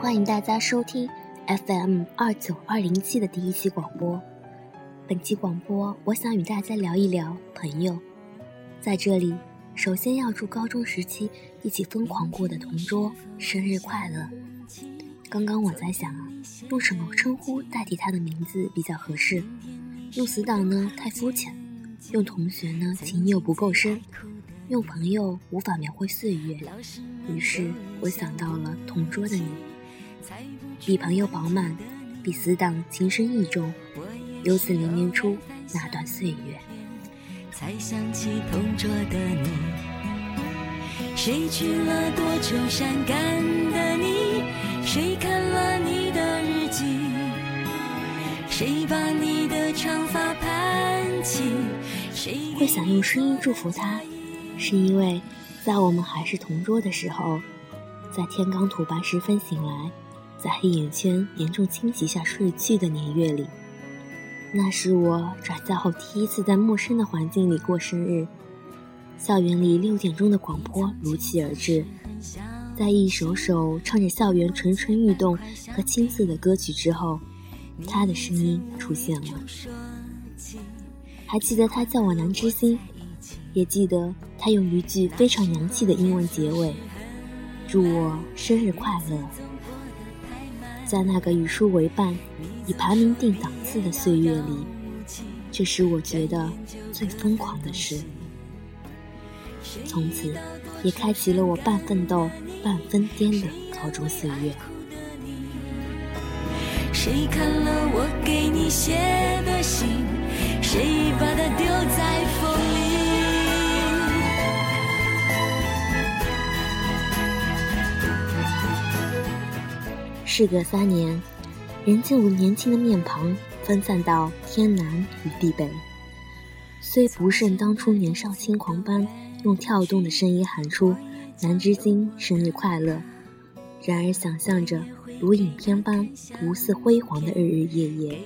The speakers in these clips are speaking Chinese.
欢迎大家收听 FM 二九二零七的第一期广播。本期广播，我想与大家聊一聊朋友。在这里，首先要祝高中时期一起疯狂过的同桌生日快乐。刚刚我在想啊，用什么称呼代替他的名字比较合适？用死党呢太肤浅，用同学呢情谊又不够深，用朋友无法描绘岁月。于是我想到了同桌的你。比朋友饱满，比死党情深意重，由此凝练出那段岁月。才想起同桌的你，谁去了多愁善感的你？谁看了你的日记？谁把你的长发盘起？会想用声音祝福他，是因为在我们还是同桌的时候，在天刚土白时分醒来。在黑眼圈严重侵袭下睡去的年月里，那是我转校后第一次在陌生的环境里过生日。校园里六点钟的广播如期而至，在一首首唱着校园蠢蠢欲动和青涩的歌曲之后，他的声音出现了。还记得他叫我南之星，也记得他用一句非常洋气的英文结尾：“祝我生日快乐。”在那个与书为伴、以排名定档次的岁月里，这是我觉得最疯狂的事。从此，也开启了我半奋斗、半疯癫的高中岁月。谁看了我给你写的信？谁把它丢在风事隔三年，仍旧年轻的面庞分散到天南与地北。虽不甚当初年少轻狂般用跳动的声音喊出“南之星生日快乐”，然而想象着如影片般不似辉煌的日日夜夜，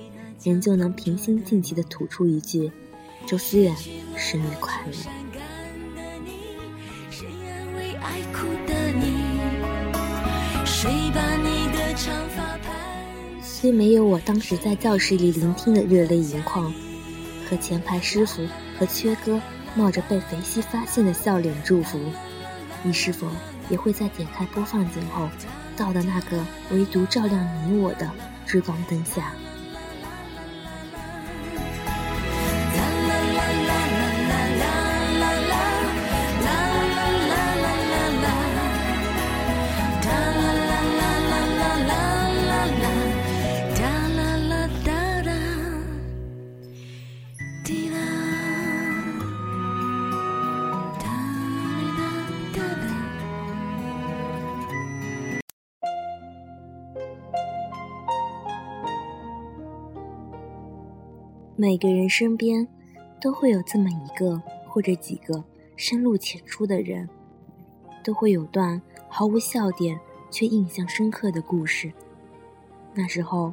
仍旧能平心静气地吐出一句“周思远生日快乐”。虽没有我当时在教室里聆听的热泪盈眶，和前排师傅和缺哥冒着被肥西发现的笑脸祝福，你是否也会在点开播放键后，到的那个唯独照亮你我的日光灯下？每个人身边都会有这么一个或者几个深入浅出的人，都会有段毫无笑点却印象深刻的故事。那时候，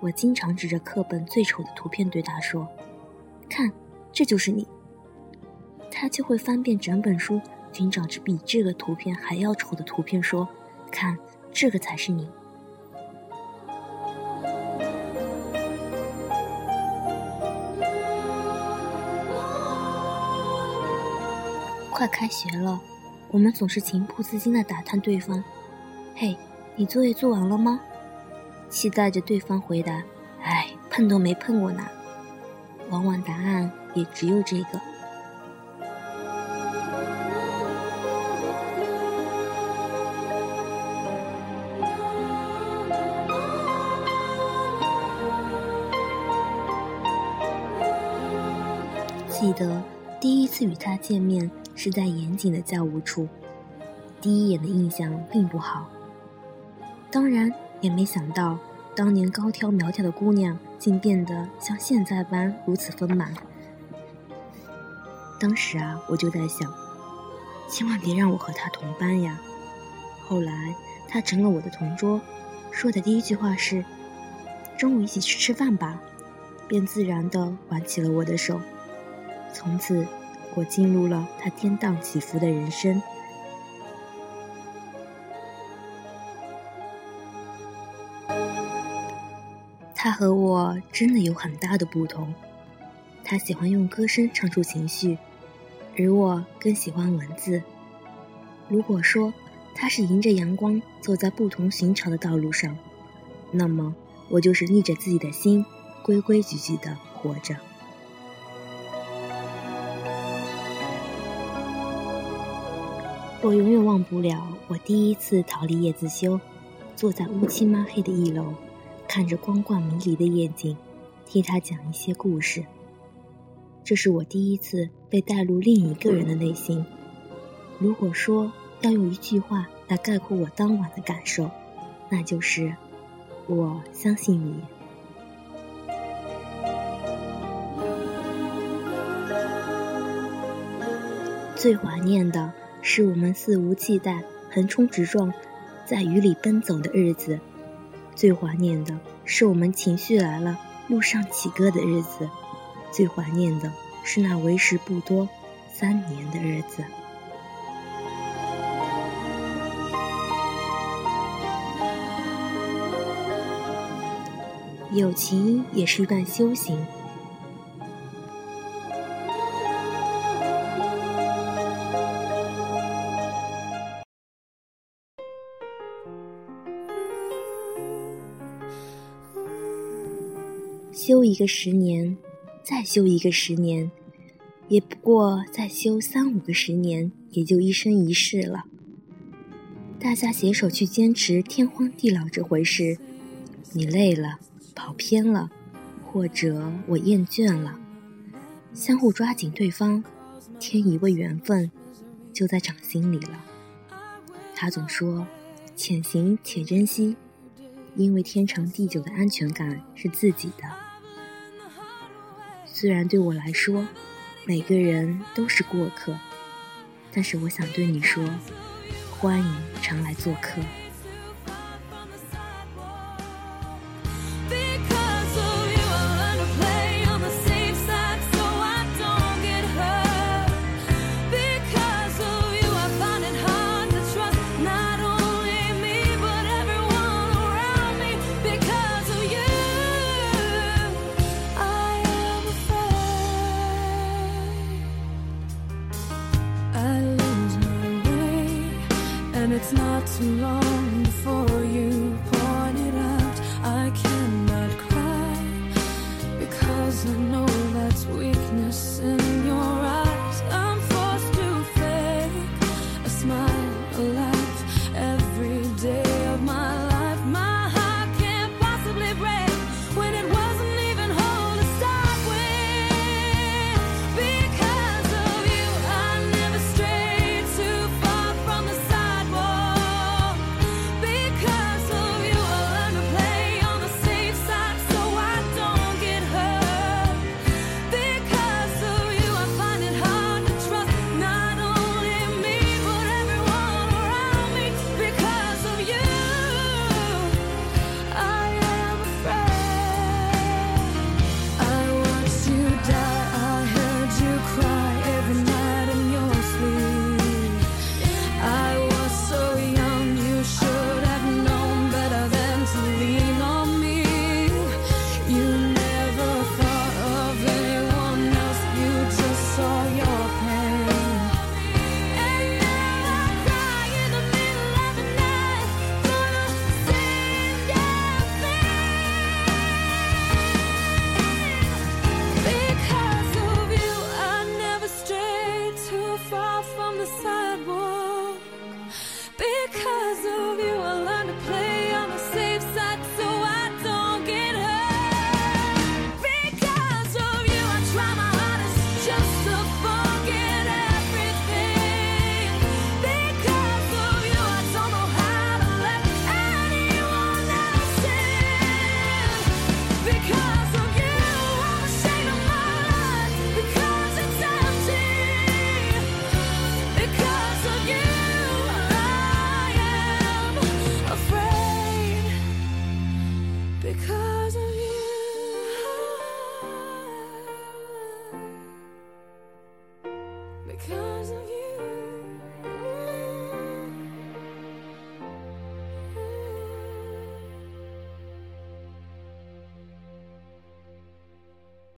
我经常指着课本最丑的图片对他说：“看，这就是你。”他就会翻遍整本书，寻找着比这个图片还要丑的图片，说：“看，这个才是你。”快开学了，我们总是情不自禁地打探对方：“嘿，你作业做完了吗？”期待着对方回答：“哎，碰都没碰过呢。”往往答案也只有这个。记得第一次与他见面。是在严谨的教务处，第一眼的印象并不好。当然，也没想到当年高挑苗条的姑娘，竟变得像现在般如此丰满。当时啊，我就在想，千万别让我和她同班呀。后来，她成了我的同桌，说的第一句话是：“中午一起去吃饭吧。”便自然地挽起了我的手。从此。我进入了他跌宕起伏的人生。他和我真的有很大的不同。他喜欢用歌声唱出情绪，而我更喜欢文字。如果说他是迎着阳光走在不同寻常的道路上，那么我就是逆着自己的心，规规矩矩的活着。我永远忘不了我第一次逃离夜自修，坐在乌漆抹黑的一楼，看着光怪迷离的夜景，听他讲一些故事。这是我第一次被带入另一个人的内心。如果说要用一句话来概括我当晚的感受，那就是我相信你。最怀念的。是我们肆无忌惮、横冲直撞，在雨里奔走的日子；最怀念的是我们情绪来了，路上起歌的日子；最怀念的是那为时不多三年的日子。友情也是一段修行。修一个十年，再修一个十年，也不过再修三五个十年，也就一生一世了。大家携手去坚持天荒地老这回事，你累了，跑偏了，或者我厌倦了，相互抓紧对方，添一位缘分，就在掌心里了。他总说，且行且珍惜，因为天长地久的安全感是自己的。虽然对我来说，每个人都是过客，但是我想对你说，欢迎常来做客。Because of you.